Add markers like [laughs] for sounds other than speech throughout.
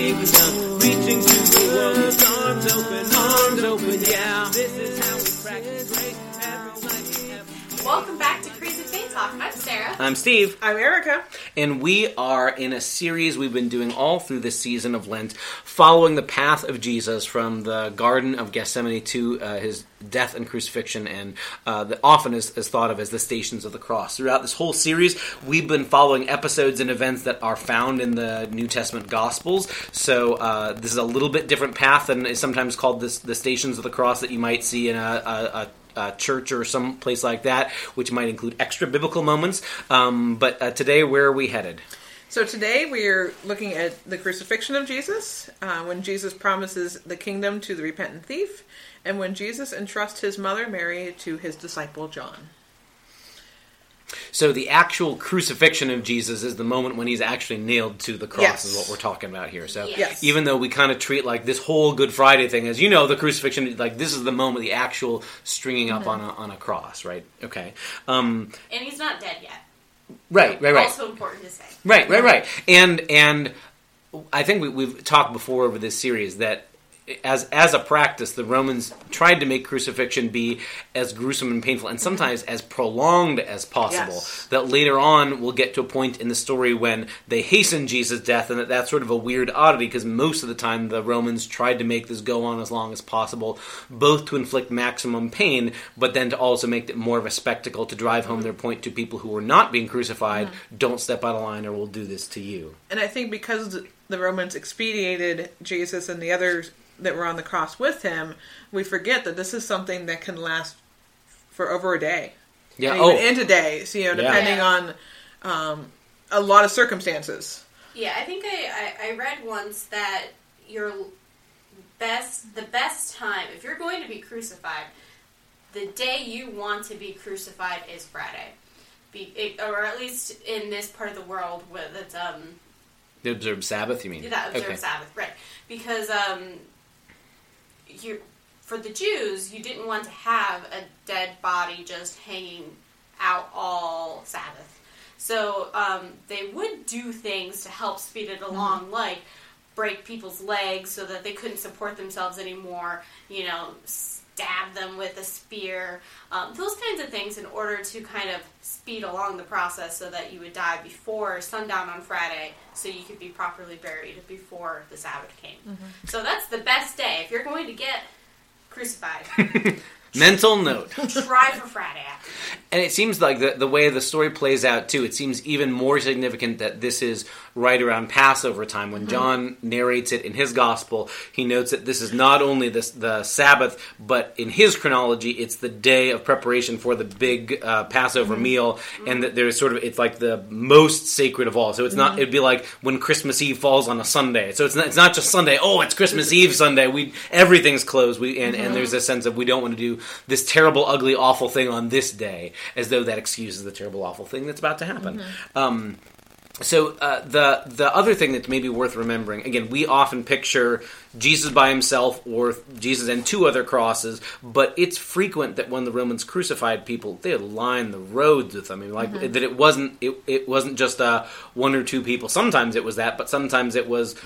with the kingdom, I'm Steve, I'm Erica. and we are in a series we've been doing all through this season of Lent, following the path of Jesus from the Garden of Gethsemane to uh, his death and crucifixion, and uh, that often is, is thought of as the stations of the cross. Throughout this whole series, we've been following episodes and events that are found in the New Testament Gospels. So uh, this is a little bit different path than is sometimes called this, the stations of the cross that you might see in a, a, a uh, church or some place like that, which might include extra biblical moments. Um, but uh, today, where are we headed? So today we are looking at the crucifixion of Jesus, uh, when Jesus promises the kingdom to the repentant thief, and when Jesus entrusts his mother Mary to his disciple John. So, the actual crucifixion of Jesus is the moment when he's actually nailed to the cross, Yes. is what we're talking about here. So, Yes. even though we kind of treat like this whole Good Friday thing as you know, the crucifixion, like this is the moment, the actual stringing up on a on a cross, right? Okay, um, And he's not dead yet. right, right, right. Also important to say. Right, right, right. And and I think we, we've talked before over this series that as as a practice, the Romans tried to make crucifixion be as gruesome and painful, and sometimes as prolonged as possible. Yes. That later on we'll get to a point in the story when they hasten Jesus' death, and that that's sort of a weird oddity because most of the time the Romans tried to make this go on as long as possible, both to inflict maximum pain, but then to also make it more of a spectacle to drive home their point to people who were not being crucified. Don't step out of line, or we'll do this to you. And I think because the Romans expedited Jesus and the others that were on the cross with him, we forget that this is something that can last for over a day. Yeah. and Oh, even into days, you know, depending Yeah. on um, a lot of circumstances. Yeah, I think I, I, I read once that your best, the best time, if you're going to be crucified, the day you want to be crucified is Friday. Be, it, or at least in this part of the world where that's um, the observed Sabbath. You mean that observe Okay. Sabbath, right? Because um, you for the Jews, you didn't want to have a dead body just hanging out all Sabbath. So um, they would do things to help speed it along, like break people's legs so that they couldn't support themselves anymore. You know, stab them with a spear, um, those kinds of things, in order to kind of speed along the process so that you would die before sundown on Friday, so you could be properly buried before the Sabbath came. So that's the best day if you're going to get crucified. [laughs] Mental note. try for Friday after. And it seems like the, the way the story plays out, too, it seems even more significant that this is right around Passover time. When mm-hmm. John narrates it in his gospel, he notes that this is not only the, the Sabbath, but in his chronology, it's the day of preparation for the big uh, Passover mm-hmm. meal. Mm-hmm. And that there's sort of, it's like the most sacred of all. So it's not, it'd be like when Christmas Eve falls on a Sunday. So it's not, it's not just Sunday, oh, it's Christmas Eve Sunday. We Everything's closed. We, and, and there's a sense of we don't want to do this terrible, ugly, awful thing on this day, as though that excuses the terrible, awful thing that's about to happen. Um, so uh, the the other thing that's maybe worth remembering again, we often picture Jesus by himself or Jesus and two other crosses, but it's frequent that when the Romans crucified people, they would line the roads with them. I mean, like that it wasn't it, it wasn't just uh, one or two people. Sometimes it was that, but sometimes it was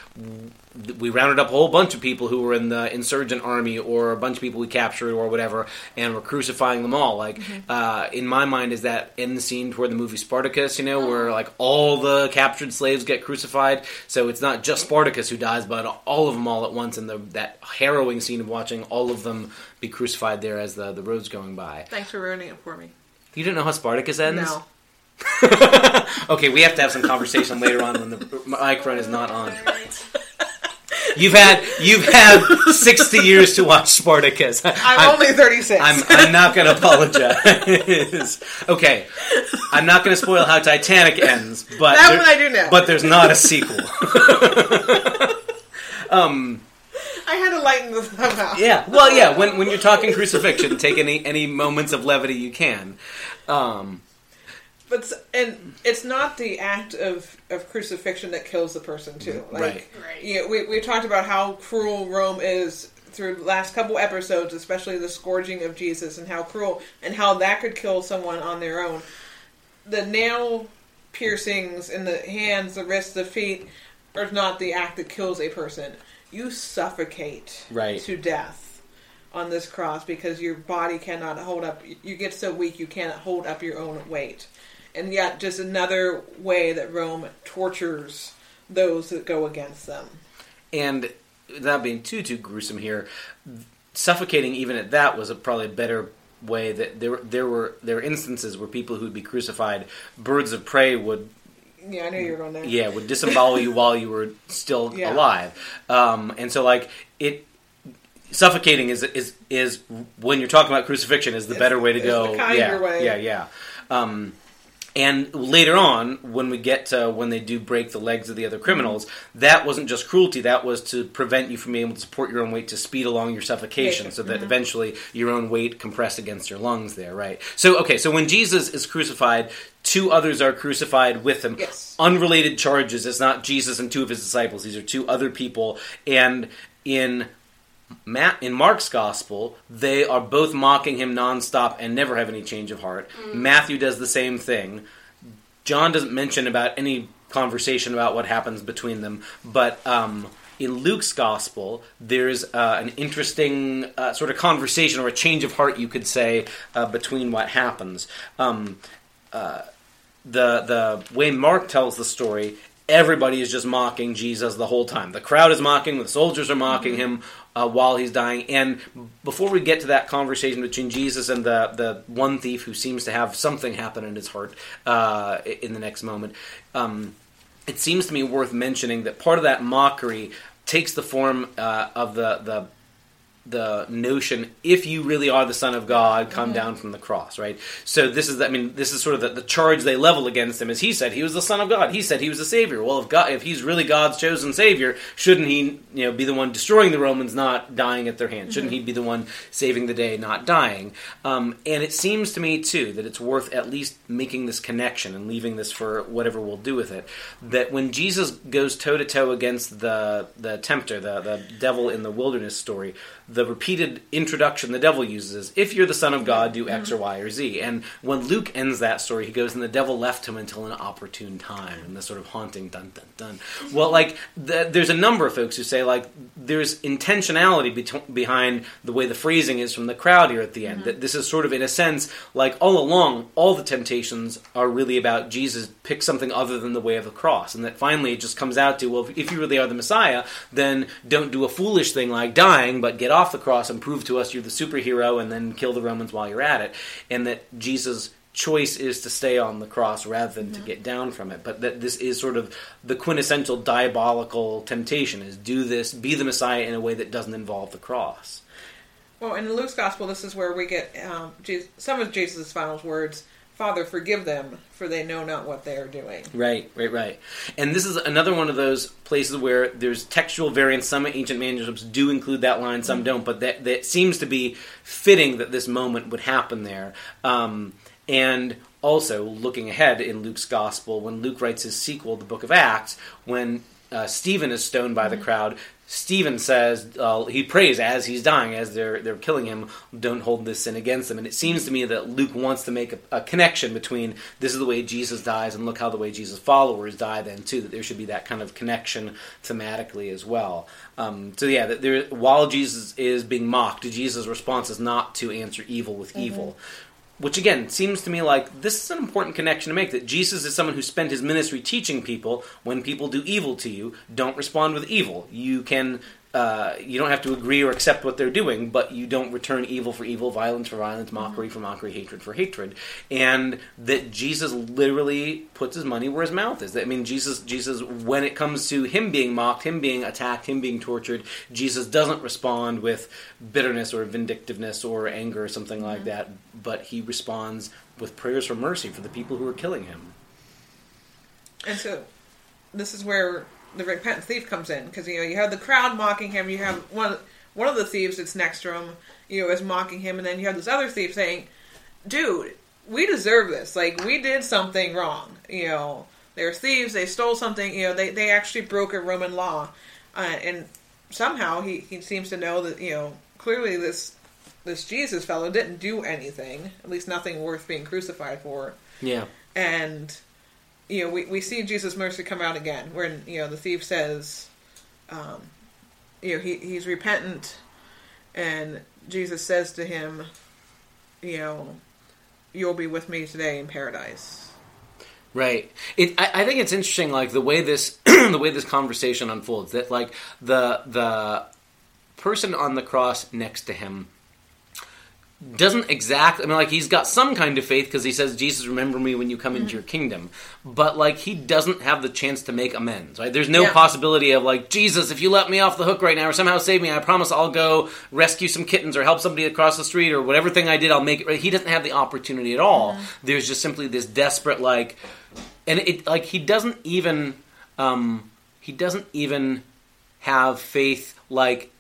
we rounded up a whole bunch of people who were in the insurgent army or a bunch of people we captured or whatever, and we're crucifying them all. Like uh, in my mind, is that end scene toward the movie Spartacus? You know, where like all the captured slaves get crucified. So it's not just Spartacus who dies, but all of them all at once. And the, that harrowing scene of watching all of them be crucified there as the the road's going by. Thanks for ruining it for me. You didn't know how Spartacus ends? No. [laughs] okay, we have to have some conversation later on when the microphone is not on. [laughs] You've had you've had sixty years to watch Spartacus. [laughs] I'm, only 36. I'm, I'm not going to apologize. okay, I'm not going to spoil how Titanic ends, but That there- one I do know. But there's not a sequel. [laughs] um, I had to lighten the somehow. yeah, well, yeah. When when you're talking crucifixion, take any any moments of levity you can. Um, But and it's not the act of, of crucifixion that kills the person too. Like Right. Right. you know, we we talked about how cruel Rome is through the last couple episodes, especially the scourging of Jesus and how cruel and how that could kill someone on their own. The nail piercings in the hands, the wrists, the feet are not the act that kills a person. You suffocate Right. to death on this cross because your body cannot hold up. You get so weak you cannot hold up your own weight. And yet, just another way that Rome tortures those that go against them. And without being too too gruesome here, suffocating even at that was a probably a better way that there there were there were instances where people who'd be crucified, birds of prey would Yeah, I knew you were going there. yeah would disembowel you while you were still Yeah. alive, um, and so like it. Suffocating is is is when you're talking about crucifixion is the It's- better way to go. the kinder yeah, way. yeah, yeah. Um, and later on, when we get to when they do break the legs of the other criminals, that wasn't just cruelty. That was to prevent you from being able to support your own weight to speed along your suffocation, so that mm-hmm. eventually your own weight compressed against your lungs. There, right? So, okay, so when Jesus is crucified, two others are crucified with him. Yes. Unrelated charges. It's not Jesus and two of his disciples. These are two other people, and in Matt in Mark's gospel, they are both mocking him nonstop and never have any change of heart. Matthew does the same thing. John doesn't mention about any conversation about what happens between them, but um, in Luke's gospel, there's uh, an interesting uh, sort of conversation or a change of heart, you could say, uh, between what happens. Um, uh, the the way Mark tells the story, everybody is just mocking Jesus the whole time. The crowd is mocking, the soldiers are mocking him uh, while he's dying. And before we get to that conversation between Jesus and the the one thief who seems to have something happen in his heart uh, in the next moment, um, it seems to me worth mentioning that part of that mockery takes the form uh, of the the the notion if you really are the son of god come down from the cross right? So this is i mean this is sort of the, the charge they level against him as he said he was the son of god. He said he was the savior. Well if god if he's really god's chosen savior shouldn't he you know be the one destroying the romans not dying at their hands? Shouldn't he be the one saving the day not dying? Um, and it seems to me too that it's worth at least making this connection and leaving this for whatever we'll do with it that when jesus goes toe to toe against the the tempter the, the devil in the wilderness story the repeated introduction the devil uses is, if you're the son of God, do X or mm-hmm. Y or Z. And when Luke ends that story, he goes, and the devil left him until an opportune time, and this sort of haunting dun dun dun. Well, like, the, there's a number of folks who say, like, there's intentionality bet- behind the way the phrasing is from the crowd here at the end. Mm-hmm. That this is sort of, in a sense, like all along, all the temptations are really about Jesus pick something other than the way of the cross. And that finally it just comes out to, well, if, if you really are the Messiah, then don't do a foolish thing like dying, but get off the cross and prove to us you're the superhero and then kill the Romans while you're at it. And that Jesus' choice is to stay on the cross rather than to get down from it. But that this is sort of the quintessential diabolical temptation is do this, be the Messiah in a way that doesn't involve the cross. Well, in Luke's gospel, this is where we get um, Jesus, some of Jesus' final words Father, forgive them, for they know not what they are doing. Right, right, right. And this is another one of those places where there's textual variance. Some ancient manuscripts do include that line, some don't, but that, that seems to be fitting that this moment would happen there. Um, and also, looking ahead in Luke's gospel, when Luke writes his sequel, the book of Acts, when uh, Stephen is stoned by the crowd, Stephen says uh, he prays as he's dying, as they're they're killing him. Don't hold this sin against them. And it seems to me that Luke wants to make a, a connection between this is the way Jesus dies, and look how the way Jesus' followers die. Then too, that there should be that kind of connection thematically as well. Um, so yeah, that there while Jesus is being mocked, Jesus' response is not to answer evil with evil. Which again seems to me like this is an important connection to make. That Jesus is someone who spent his ministry teaching people when people do evil to you, don't respond with evil. You can, uh, you don't have to agree or accept what they're doing, but you don't return evil for evil, violence for violence, mockery for mockery, hatred for hatred. And that Jesus literally puts his money where his mouth is. I mean, Jesus, Jesus, when it comes to him being mocked, him being attacked, him being tortured, Jesus doesn't respond with bitterness or vindictiveness or anger or something like that, but he responds with prayers for mercy for the people who are killing him. And so, this is where the repentant thief comes in because you know you have the crowd mocking him. You have one one of the thieves that's next to him, you know, is mocking him, and then you have this other thief saying, "Dude, we deserve this. Like we did something wrong. You know, they're thieves. They stole something. You know, they they actually broke a Roman law, uh, and somehow he he seems to know that you know clearly this." This Jesus fellow didn't do anything, at least nothing worth being crucified for Yeah. and you know, we, we see Jesus' mercy come out again, where you know the thief says, um, you know, he he's repentant, and Jesus says to him, you know, you'll be with me today in paradise. Right. It, I, I think it's interesting, like the way this [clears throat] the way this conversation unfolds. That like the the person on the cross next to him doesn't exactly. I mean, like he's got some kind of faith because he says, "Jesus, remember me when you come into your kingdom." But like he doesn't have the chance to make amends. Right? There's no Yeah. possibility of like Jesus, if you let me off the hook right now or somehow save me, I promise I'll go rescue some kittens or help somebody across the street or whatever thing I did, I'll make it. Right? He doesn't have the opportunity at all. There's just simply this desperate like, and it like he doesn't even um, he doesn't even have faith like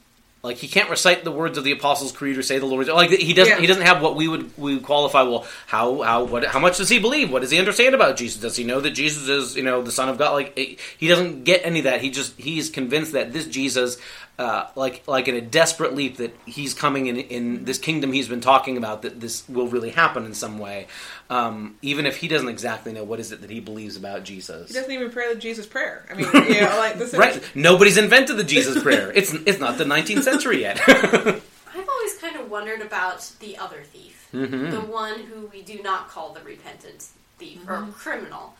like he can't recite the words of the Apostles' Creed or say the Lord's like he doesn't Yeah. he doesn't have what we would we would qualify. Well, how how what how much does he believe? What does he understand about Jesus? Does he know that Jesus is you know the Son of God? Like he doesn't get any of that. He just he's convinced that this Jesus. Uh, like, like in a desperate leap that he's coming in in this kingdom he's been talking about that this will really happen in some way, um, even if he doesn't exactly know what is it that he believes about Jesus. He doesn't even pray the Jesus prayer. I mean, [laughs] you know, like this is Right? Nobody's invented the Jesus prayer. It's it's not the 19th century yet. [laughs] I've always kind of wondered about the other thief, Mm-hmm. the one who we do not call the repentant thief or criminal,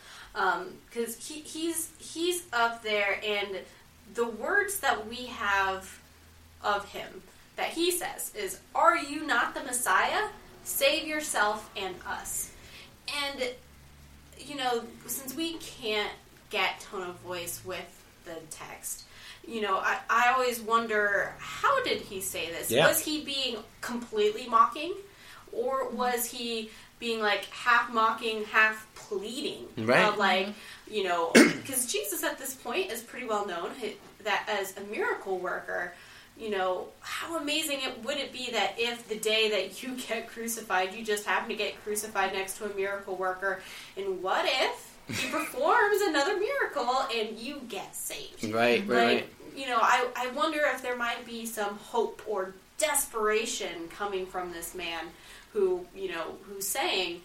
because he, he's he's up there, and the words that we have of him that he says is, "Are you not the Messiah? Save yourself and us." And you know, since we can't get tone of voice with the text, you know, I, I always wonder how did he say this? Yeah. Was he being completely mocking? Or was he being like half mocking, half pleading? Right. Of like, you know, [clears throat] because Jesus at this point is pretty well known that as a miracle worker, you know, how amazing it would it be that if the day that you [laughs] get crucified, you just happen to get crucified next to a miracle worker, and what if he performs another miracle and you get saved? right, right, like right. you know I, I wonder if there might be some hope or desperation coming from this man who you know who's saying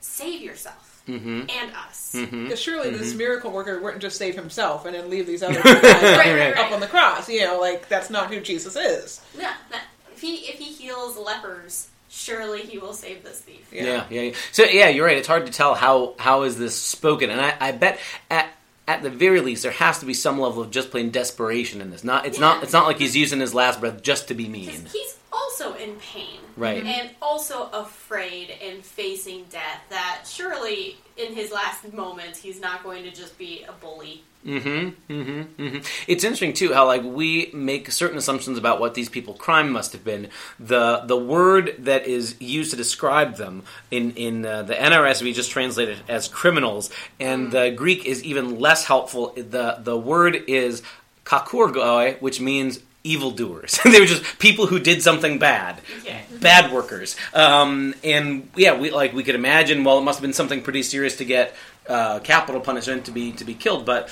save yourself Mm-hmm. and us Mm-hmm. Because surely this miracle worker wouldn't just save himself and then leave these other [laughs] two guys right, right, up on the cross. You know, like that's not who Jesus is. Yeah, that- if he if he heals lepers surely he will save this thief Yeah. Yeah, yeah, yeah. So yeah, you're right. It's hard to tell how how is this spoken, and I, I bet at at the very least there has to be some level of just plain desperation in this. Not it's not it's not like he's using his last breath just to be mean. he's also in pain Right. and also afraid and facing death that surely in his last moments he's not going to just be a bully Mm-hmm. Mm-hmm. Mm-hmm. It's interesting too how like we make certain assumptions about what these people crime must have been. The the word that is used to describe them in in uh, the NRSV just translated as criminals, and the Greek is even less helpful. The the word is kakourgoi, which means evildoers. [laughs] they were just people who did something bad okay bad workers. Um, and yeah, we like we could imagine. Well, it must have been something pretty serious to get uh, capital punishment to be to be killed, but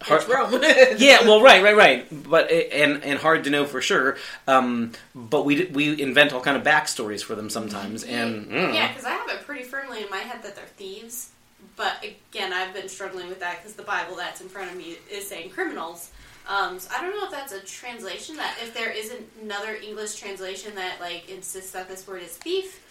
hard, It's Rome. [laughs] yeah, well, right, right, right. But and and hard to know for sure. Um, but we we invent all kind of backstories for them sometimes, and mm, Yeah, because I have it pretty firmly in my head that they're thieves. But again, I've been struggling with that because the Bible that's in front of me is saying criminals. Um, so I don't know if that's a translation that if there is another English translation that like insists that this word is thief,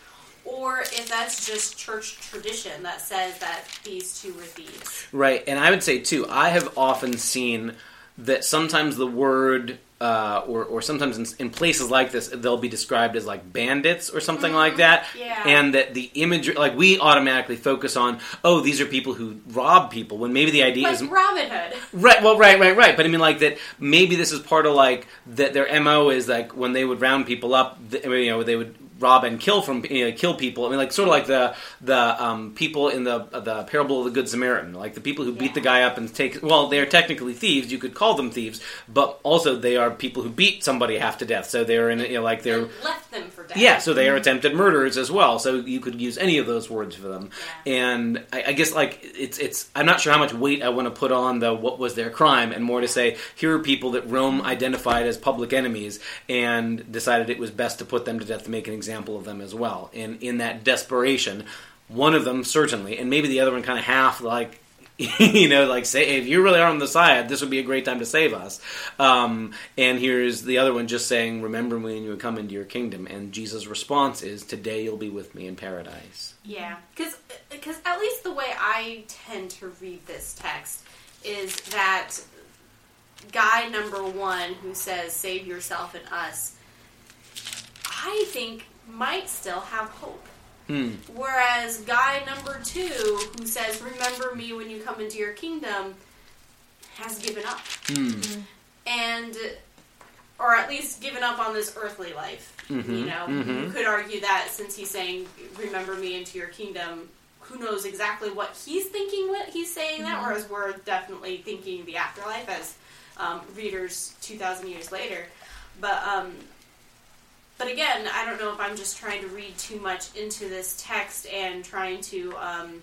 or if that's just church tradition that says that these two were thieves. Right, and I would say too, I have often seen that sometimes the word, uh, or, or sometimes in, in places like this, they'll be described as like bandits or something like that. Yeah. And that the imagery, like we automatically focus on, oh, these are people who rob people, when maybe the idea Like is Robin Hood. Right, well, right, right, right. But I mean, like that. Maybe this is part of like that. Their mo is like when they would round people up, you know, they would rob and kill from you know, kill people. I mean, like sort of like the the um, people in the the parable of the Good Samaritan, like the people who beat the guy up and take. Well, they are technically thieves. You could call them thieves, but also they are people who beat somebody half to death. So they're in, you know, like they're and left them for death. yeah, so they are attempted murderers as well. So you could use any of those words for them. And I, I guess like it's it's I'm not sure how much weight I want to put on the what was their crime, and more to say here are people that Rome identified as public enemies and decided it was best to put them to death to make an example of them as well. And in that desperation. one of them certainly, and maybe the other one kind of half like. [laughs] you know, like say if you really are on the side, this would be a great time to save us. Um, and here's the other one just saying, "Remember me when you come into your kingdom." And Jesus' response is, "Today you'll be with me in paradise." Yeah, because because at least the way I tend to read this text is that guy number one who says "Save yourself and us," I think might still have hope. Hmm. Whereas guy number two who says "Remember me when you come into your kingdom" has given up, Hmm. and or at least given up on this earthly life. Mhm, You know, mhm. you could argue that since he's saying "Remember me into your kingdom," who knows exactly what he's thinking when he's saying that, whereas we're definitely thinking the afterlife as um, readers two thousand years later. But um, but again, I don't know if I'm just trying to read too much into this text and trying to um,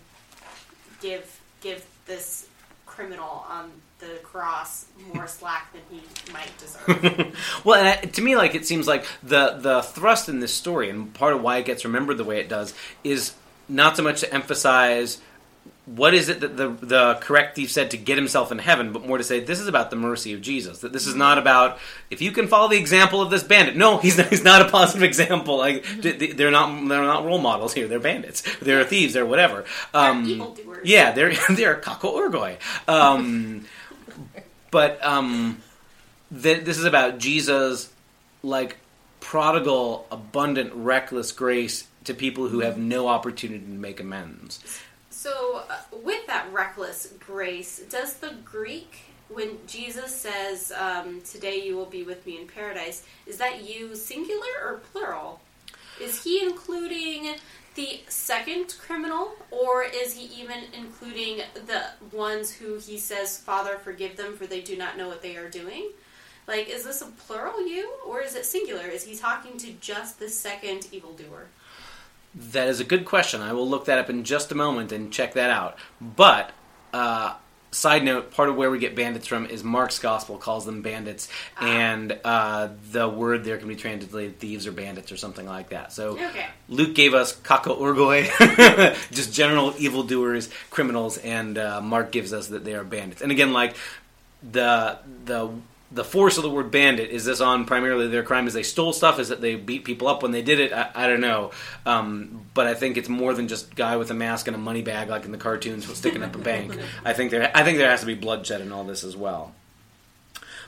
give give this criminal on the cross more slack than he might deserve. [laughs] well, and to me, like it seems like the the thrust in this story, and part of why it gets remembered the way it does, is not so much to emphasize what is it that the the correct thief said to get himself in heaven, but more to say this is about the mercy of Jesus. That this is not about if you can follow the example of this bandit. No, [laughs] he's not, he's not a positive example. Like they're not they're not role models here. They're bandits. They're thieves. They're whatever. Um. Yeah, they're [laughs] they're kakourgoi. Um, but um, th- this is about Jesus, like prodigal, abundant, reckless grace to people who have no opportunity to make amends. So, uh, with that reckless grace, does the Greek, when Jesus says, um, Today you will be with me in paradise, is that you singular or plural? Is he including the second criminal, or is he even including the ones who he says, Father, forgive them, for they do not know what they are doing? Like, is this a plural you, or is it singular? Is he talking to just the second evildoer? That is a good question. I will look that up in just a moment and check that out. But, uh, side note, part of where we get bandits from is Mark's gospel calls them bandits, and uh, the word there can be translated thieves or bandits or something like that. So Okay. Luke gave us kakourgoi, [laughs] just general evildoers, criminals, and uh, Mark gives us that they are bandits. And again, like the the the force of the word bandit is this on primarily their crime? Is they stole stuff? Is that they beat people up when they did it? I, I don't know. Um, but i think it's more than just guy with a mask and a money bag like in the cartoons sticking up a bank. I think there i think there has to be bloodshed in all this as well.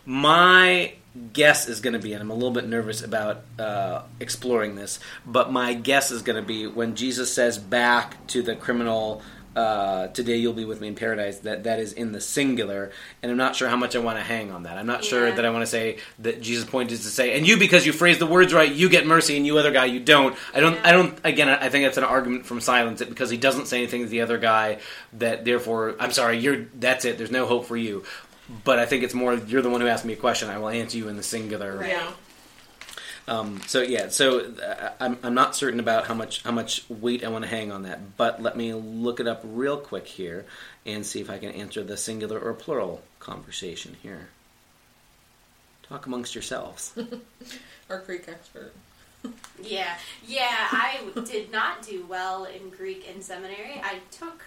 My guess is going to be, and I'm a little bit nervous about uh, exploring this, but my guess is going to be when Jesus says back to the criminal, uh, "Today you'll be with me in paradise." That that is in the singular, and I'm not sure how much I want to hang on that. I'm not sure that I want to say that Jesus pointed to say, "And you, because you phrase the words right, you get mercy, and you other guy, you don't." I don't. I don't. Again, I think that's an argument from silence. It because he doesn't say anything to the other guy that therefore, I'm sorry, you're. That's it. There's no hope for you. But I think it's more you're the one who asked me a question. I will answer you in the singular. Right. Yeah. Um, so yeah, so uh, I'm, I'm not certain about how much how much weight I want to hang on that. But let me look it up real quick here and see if I can answer the singular or plural conversation here. Talk amongst yourselves. [laughs] [laughs] Our Greek expert. Yeah, yeah. I did not do well in Greek in seminary. I took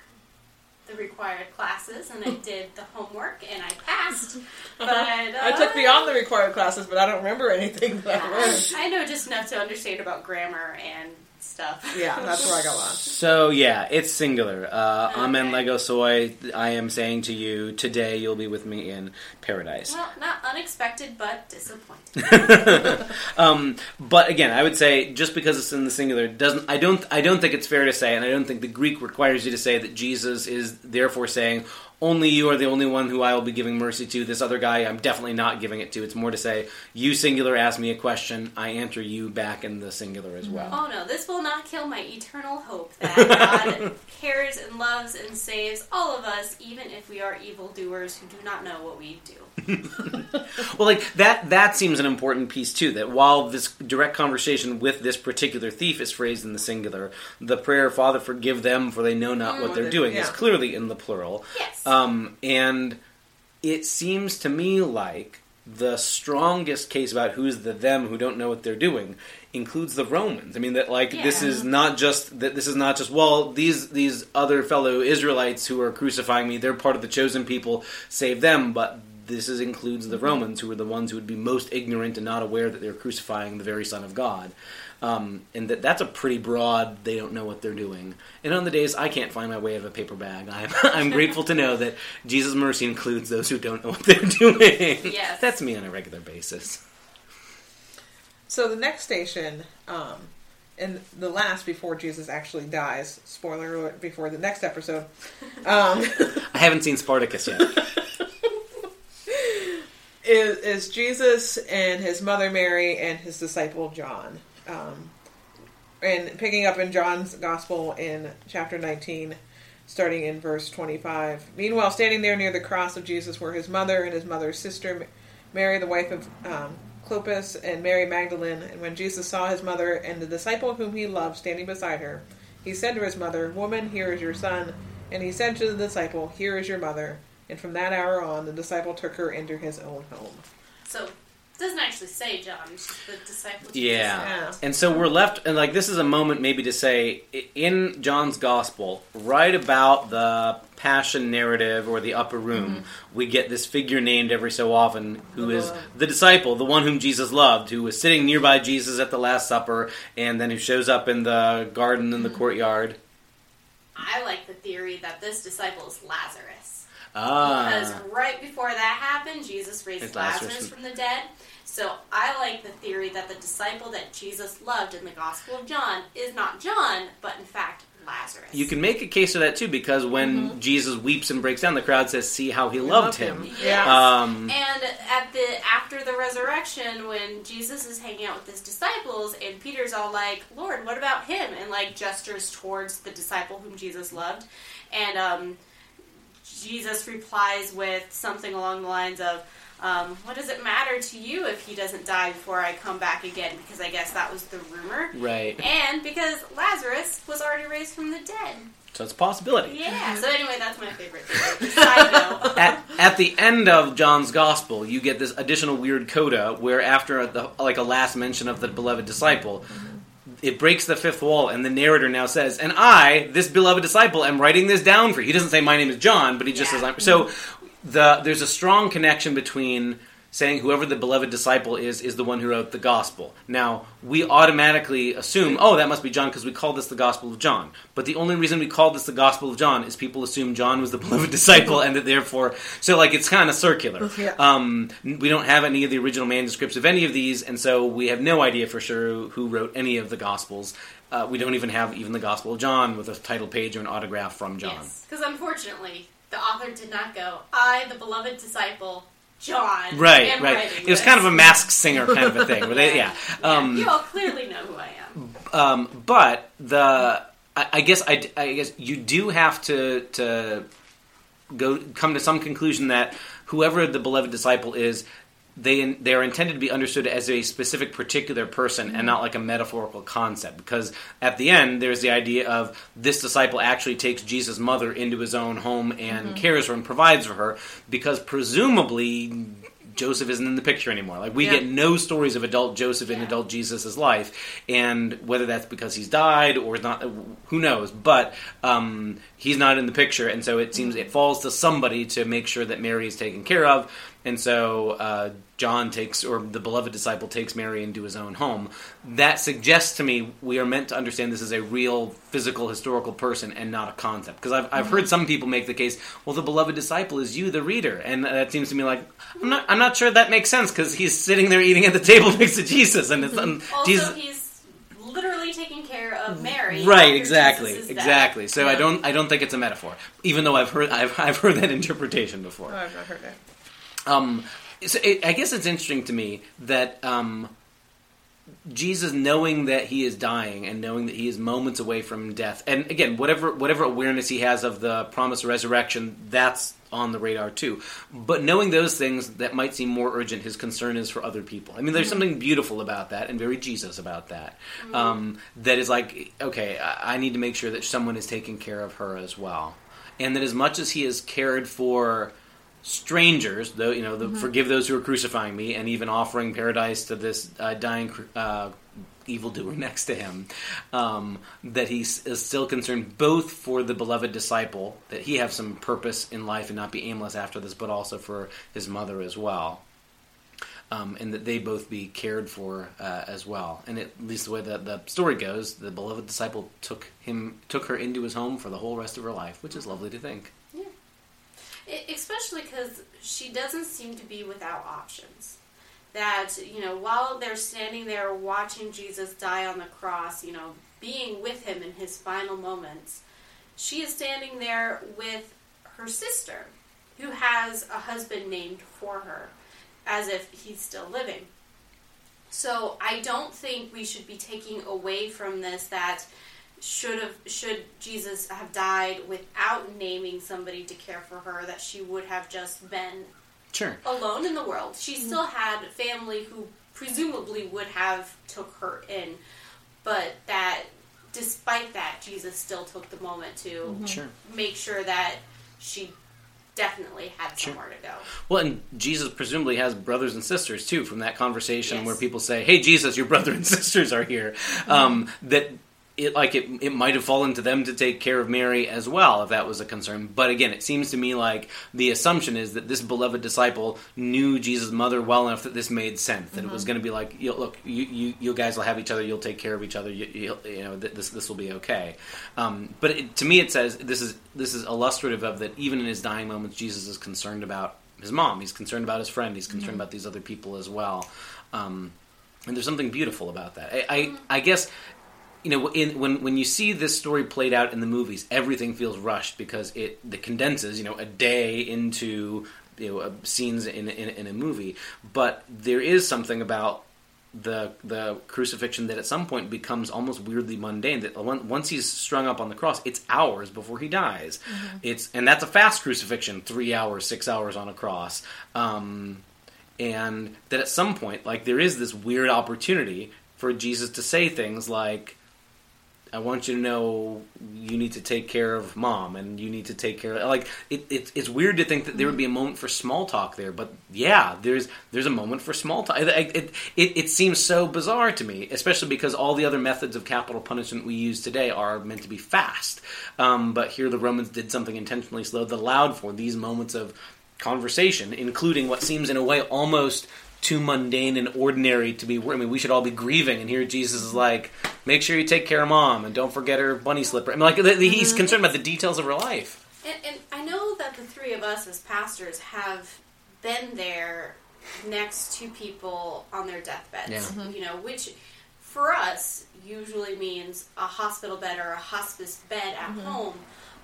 the required classes and I [laughs] did the homework and I passed. [laughs] But uh, I took beyond the required classes, but I don't remember anything that I learned. I know just enough to understand about grammar and stuff. Yeah, that's where I got lost. So yeah, it's singular. Uh, Amen lego soi. I am saying to you today, you'll be with me in paradise. Well, not unexpected, but disappointing. [laughs] um, but again, I would say just because it's in the singular doesn't. I don't. I don't think it's fair to say, and I don't think the Greek requires you to say that Jesus is therefore saying only you are the only one who I will be giving mercy to. This other guy, I'm definitely not giving it to. It's more to say you singular ask me a question, I answer you back in the singular as well. Oh no, this will not kill my eternal hope that God [laughs] cares and loves and saves all of us, even if we are evildoers who do not know what we do. [laughs] Well, like that that seems an important piece too. That while this direct conversation with this particular thief is phrased in the singular, the prayer "Father, forgive them, for they know not what they're doing" is clearly in the plural. Yes. Um, and it seems to me like the strongest case about who's the them who don't know what they're doing includes the Romans. I mean that like this is not just that this is not just well these these other fellow Israelites who are crucifying me they're part of the chosen people save them but this is includes the Romans who are the ones who would be most ignorant and not aware that they're crucifying the very Son of God. Um, and that that's a pretty broad. They don't know what they're doing. And on the days I can't find my way out of a paper bag, [laughs] I'm I'm [laughs] grateful to know that Jesus' mercy includes those who don't know what they're [laughs] doing. Yes. that's me on a regular basis. So the next station, um, and the last before Jesus actually dies. Spoiler alert! Before the next episode, um, I haven't seen Spartacus yet. Is, is Jesus and his mother Mary and his disciple John. Um, and picking up in John's Gospel in chapter 19, starting in verse 25. Meanwhile, standing there near the cross of Jesus were his mother and his mother's sister, Mary, the wife of um, Clopas, and Mary Magdalene. And when Jesus saw his mother and the disciple whom he loved standing beside her, he said to his mother, Woman, here is your son. And he said to the disciple, Here is your mother. And from that hour on, the disciple took her into his own home. So it doesn't actually say John, it's just the disciples. Yeah. Yeah. And so we're left, and like this is a moment maybe to say in John's gospel, right about the passion narrative or the upper room, mm-hmm. we get this figure named every so often who The is the disciple, the one whom Jesus loved, who was sitting nearby Jesus at the Last Supper, and then who shows up in the garden in the mm-hmm. courtyard. I like the theory that this disciple is Lazarus. Because Ah, right before that happened, Jesus raised It's Lazarus Lazarus from- from the dead. So I like the theory that the disciple that Jesus loved in the Gospel of John is not John, but in fact Lazarus. you can make a case for that too, because when Jesus weeps and breaks down, the crowd says, "See how he loved him." Yes. Um, And at the after the resurrection, when Jesus is hanging out with his disciples, and Peter's all like, "Lord, what about him?" and like gestures towards the disciple whom Jesus loved, and um, Jesus replies with something along the lines of, um, "What does it matter to you if he doesn't die before I come back again?" Because I guess that was the rumor, right. [laughs] and because Lazarus was already raised from the dead. So it's a possibility. Yeah. So anyway, that's my favorite theory. Side note. [laughs] at, at the end of John's gospel, you get this additional weird coda where after the like a last mention of the beloved disciple, it breaks the fifth wall, and the narrator now says, "And I, this beloved disciple, am writing this down for you." He doesn't say my name is John, but he just Yeah. says, I'm, "So." The there's a strong connection between saying whoever the beloved disciple is is the one who wrote the gospel. Now we automatically assume, oh, that must be John because we call this the Gospel of John. But the only reason we call this the Gospel of John is people assume John was the [laughs] beloved disciple, and that therefore, so like it's kind of circular. [laughs] Yeah. Um, we don't have any of the original manuscripts of any of these, and so we have no idea for sure who wrote any of the Gospels. Uh, we don't even have even the Gospel of John with a title page or an autograph from John. Yes, because unfortunately, the author did not go, I, the beloved disciple, John. Right, right. It was this." kind of a masked singer kind of a thing. Where they, yeah. [laughs] Yeah, Um, you all clearly know who I am. Um, but the I, I guess I, I guess you do have to to go come to some conclusion that whoever the beloved disciple is, they they are intended to be understood as a specific particular person and not like a metaphorical concept. Because at the end, there's the idea of this disciple actually takes Jesus' mother into his own home and cares for and provides for her because presumably. Joseph isn't in the picture anymore. Like we Yeah. get no stories of adult Joseph in Yeah. adult Jesus' life, and whether that's because he's died or not, who knows? But um, he's not in the picture, and so it seems it falls to somebody to make sure that Mary is taken care of. And so uh, John takes, or the beloved disciple takes Mary into his own home. That suggests to me we are meant to understand this as a real, physical, historical person and not a concept. Because I've, I've heard some people make the case, well, the beloved disciple is you, the reader, and that seems to me like I'm not, I'm not sure that makes sense because he's sitting there eating at the table [laughs] next to Jesus, and it's um, Also, Jesus. he's literally taking care of Mary. Right, exactly, exactly. So I don't, I don't think it's a metaphor, even though I've heard, I've, I've heard that [laughs] interpretation before. Oh, I've not heard that. Um, so it, I guess it's interesting to me that um, Jesus, knowing that he is dying and knowing that he is moments away from death, and again, whatever whatever awareness he has of the promised resurrection, that's on the radar too. But knowing those things that might seem more urgent, his concern is for other people. I mean, there's something beautiful about that and very Jesus about that. Um, that is like, okay, I, I need to make sure that someone is taking care of her as well, and that as much as he has cared for strangers, though you know, the, forgive those who are crucifying me, and even offering paradise to this uh, dying uh, evildoer [laughs] next to him. Um, that he is still concerned both for the beloved disciple, that he have some purpose in life and not be aimless after this, but also for his mother as well. Um, and that they both be cared for uh, as well. And at least the way that the story goes, the beloved disciple took him, took her into his home for the whole rest of her life, which is lovely to think. E- especially because she doesn't seem to be without options. That, you know, while they're standing there watching Jesus die on the cross, you know, being with him in his final moments, she is standing there with her sister, who has a husband named for her, as if he's still living. So I don't think we should be taking away from this that should have should Jesus have died without naming somebody to care for her that she would have just been Sure. alone in the world. She mm-hmm. still had family who presumably would have took her in, but that despite that Jesus still took the moment to mm-hmm. Sure. make sure that she definitely had Sure. somewhere to go. Well, and Jesus presumably has brothers and sisters too. From that conversation Yes. where people say, "Hey, Jesus, your [laughs] brother and sisters are here," mm-hmm. um, that it like it it might have fallen to them to take care of Mary as well, if that was a concern. But again, it seems to me like the assumption is that this beloved disciple knew Jesus' mother well enough that this made sense. That it was going to be like, you, "Look, you, you you guys will have each other. You'll take care of each other. You, you, you know, this this will be okay." Um, but it, to me, it says this is this is illustrative of that. Even in his dying moments, Jesus is concerned about his mom. He's concerned about his friend. He's concerned about these other people as well. Um, and there's something beautiful about that. I, I, I guess you know in, when when you see this story played out in the movies, everything feels rushed because it it condenses you know a day into you know uh, scenes in, in in a movie. But there is something about the the crucifixion that at some point becomes almost weirdly mundane. That once he's strung up on the cross, it's hours before he dies. It's and that's a fast crucifixion, three hours, six hours on a cross. Um, and that at some point, like there is this weird opportunity for Jesus to say things like, "I want you to know you need to take care of mom, and you need to take care of like it, it, It's weird to think that there would be a moment for small talk there, but yeah, there's there's a moment for small talk. It, it, it, it seems so bizarre to me, especially because all the other methods of capital punishment we use today are meant to be fast. Um, but here, the Romans did something intentionally slow that allowed for these moments of conversation, including what seems in a way almost too mundane and ordinary to be. I mean, we should all be grieving, and here Jesus is like, "Make sure you take care of mom, and don't forget her bunny slipper." I mean, like th- th- he's mm-hmm. concerned about the details of her life. And, and I know that the three of us as pastors have been there next to people on their deathbeds. Yeah. Mm-hmm. You know, which for us usually means a hospital bed or a hospice bed at mm-hmm. home,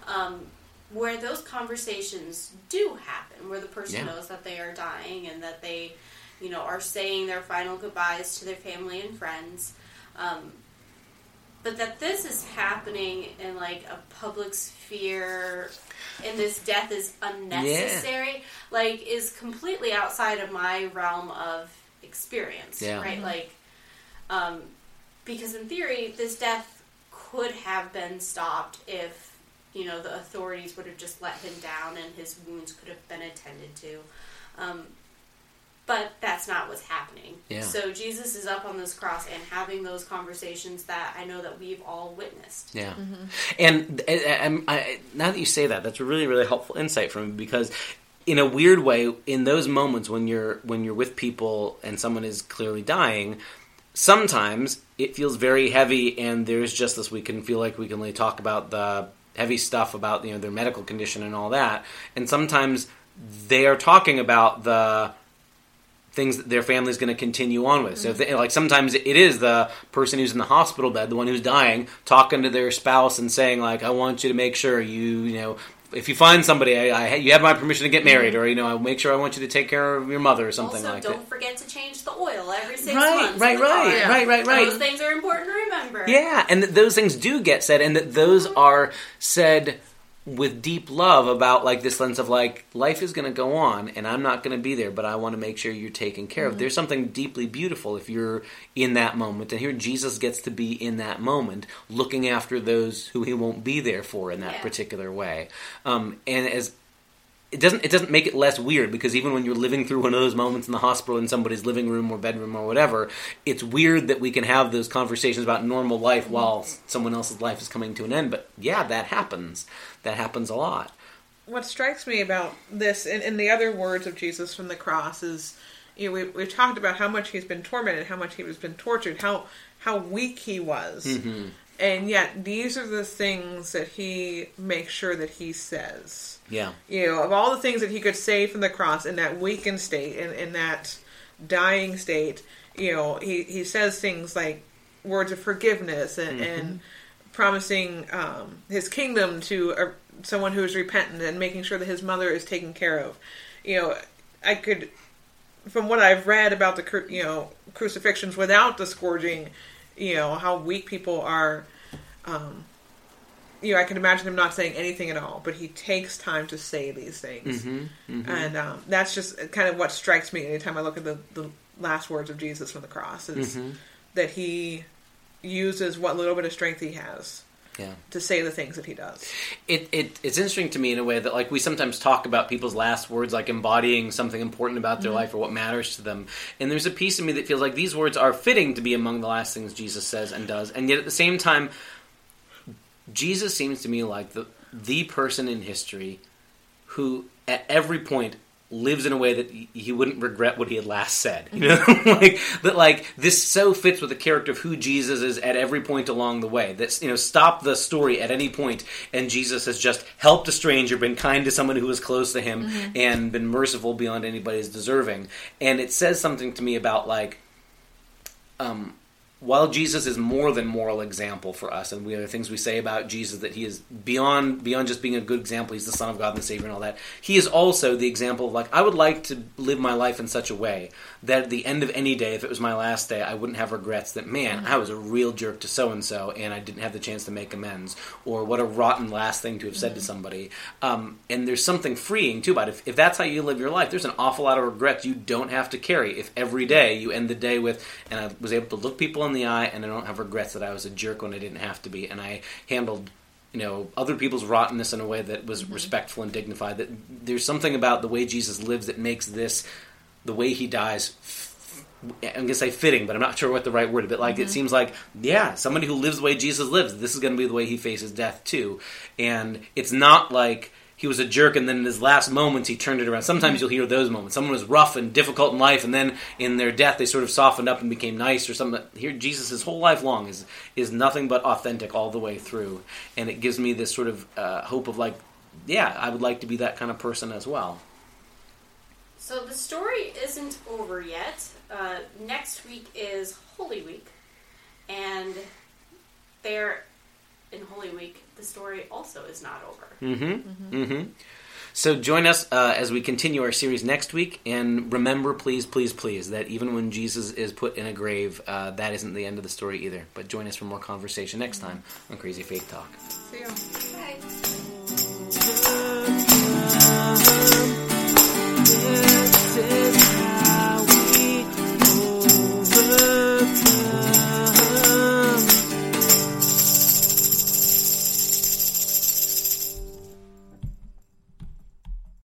um, where those conversations do happen, where the person Yeah. knows that they are dying and that they, you know, are saying their final goodbyes to their family and friends. Um, but that this is happening in like a public sphere and this death is unnecessary like is completely outside of my realm of experience Yeah. right like um, because in theory this death could have been stopped if you know the authorities would have just let him down and his wounds could have been attended to um, but that's not what's happening. Yeah. So Jesus is up on this cross and having those conversations that I know that we've all witnessed. Yeah, mm-hmm. and I, I, I, now that you say that, that's a really really helpful insight from me because. In a weird way, in those moments when you're when you're with people and someone is clearly dying, sometimes it feels very heavy, and there's just this we can feel like we can only talk about the heavy stuff about you know their medical condition and all that, and sometimes they are talking about the things that their family's going to continue on with. So, if they, mm-hmm. like sometimes it is the person who's in the hospital bed, the one who's dying, talking to their spouse and saying like, "I want you to make sure you, you know." If you find somebody, I, I, you have my permission to get mm-hmm. married, or you know, I'll make sure I want you to take care of your mother, or something also, like that. don't forget to change the oil every six Right, months. right, right, car. Right, right, right. Those things are important to remember. Yeah, and that those things do get said, and that those mm-hmm. are said with deep love about like this sense of like life is going to go on, and I'm not going to be there, but I want to make sure you're taken care of. There's something deeply beautiful if you're in that moment, and here Jesus gets to be in that moment, looking after those who he won't be there for in that Yeah. particular way. Um, and as it doesn't it doesn't make it less weird because even when you're living through one of those moments in the hospital in somebody's living room or bedroom or whatever, it's weird that we can have those conversations about normal life while someone else's life is coming to an end. But yeah, that happens. That happens a lot. what strikes me about this and, and the other words of Jesus from the cross is you know we, we've talked about how much he's been tormented how much he was been tortured how how weak he was mm-hmm. and yet these are the things that he makes sure that he says Yeah. you know of all the things that he could say from the cross in that weakened state in, in that dying state you know he, he says things like words of forgiveness and, and promising um, his kingdom to uh, someone who is repentant and making sure that his mother is taken care of. You know, I could, from what I've read about the you know crucifixions without the scourging, you know how weak people are. Um, you know, I can imagine him not saying anything at all, but he takes time to say these things, mm-hmm, mm-hmm. and um, that's just kind of what strikes me anytime I look at the, the last words of Jesus from the cross is mm-hmm. that he uses what little bit of strength he has Yeah. to say the things that he does. it, it it's interesting to me in a way that like we sometimes talk about people's last words like embodying something important about their life or what matters to them. And there's a piece of me that feels like these words are fitting to be among the last things jesus says and does. And yet at the same time jesus seems to me like the the person in history who at every point lives in a way that he- wouldn't regret what he had last said. You know, [laughs] like that. Like this so fits with the character of who Jesus is at every point along the way. That's you know, stop the story at any point, and Jesus has just helped a stranger, been kind to someone who was close to him, and been merciful beyond anybody's deserving. And it says something to me about like um, while Jesus is more than moral example for us, and we have things we say about Jesus that he is beyond beyond just being a good example, he's the Son of God and the Savior and all that. He is also the example of like I would like to live my life in such a way that at the end of any day, if it was my last day, I wouldn't have regrets that man, I was a real jerk to so and so, and I didn't have the chance to make amends, or what a rotten last thing to have said to somebody. Um, and there's something freeing too about it. If, if that's how you live your life, there's an awful lot of regrets you don't have to carry. If every day you end the day with, and I was able to look people in the eye, and I don't have regrets that I was a jerk when I didn't have to be, and I handled you know other people's rottenness in a way that was mm-hmm. respectful and dignified. That there's something about the way Jesus lives that makes this the way he dies. I'm gonna say fitting, but I'm not sure what the right word. But like, it mm-hmm. seems like, yeah, somebody who lives the way Jesus lives, this is gonna be the way he faces death too. And it's not like he was a jerk, and then in his last moments he turned it around. Sometimes you'll hear those moments. Someone was rough and difficult in life, and then in their death they sort of softened up and became nice or something. Here, Jesus, his whole life long is is nothing but authentic all the way through, and it gives me this sort of uh, hope of like, yeah, I would like to be that kind of person as well. So the story isn't over yet. Uh, next week is Holy Week, and there in Holy Week the story also is not over. Mm-hmm. Mm-hmm. So join us uh, as we continue our series next week, and remember, please, please, please, that even when Jesus is put in a grave, uh, that isn't the end of the story either. But join us for more conversation next time on Crazy Faith Talk. See ya. Bye. This is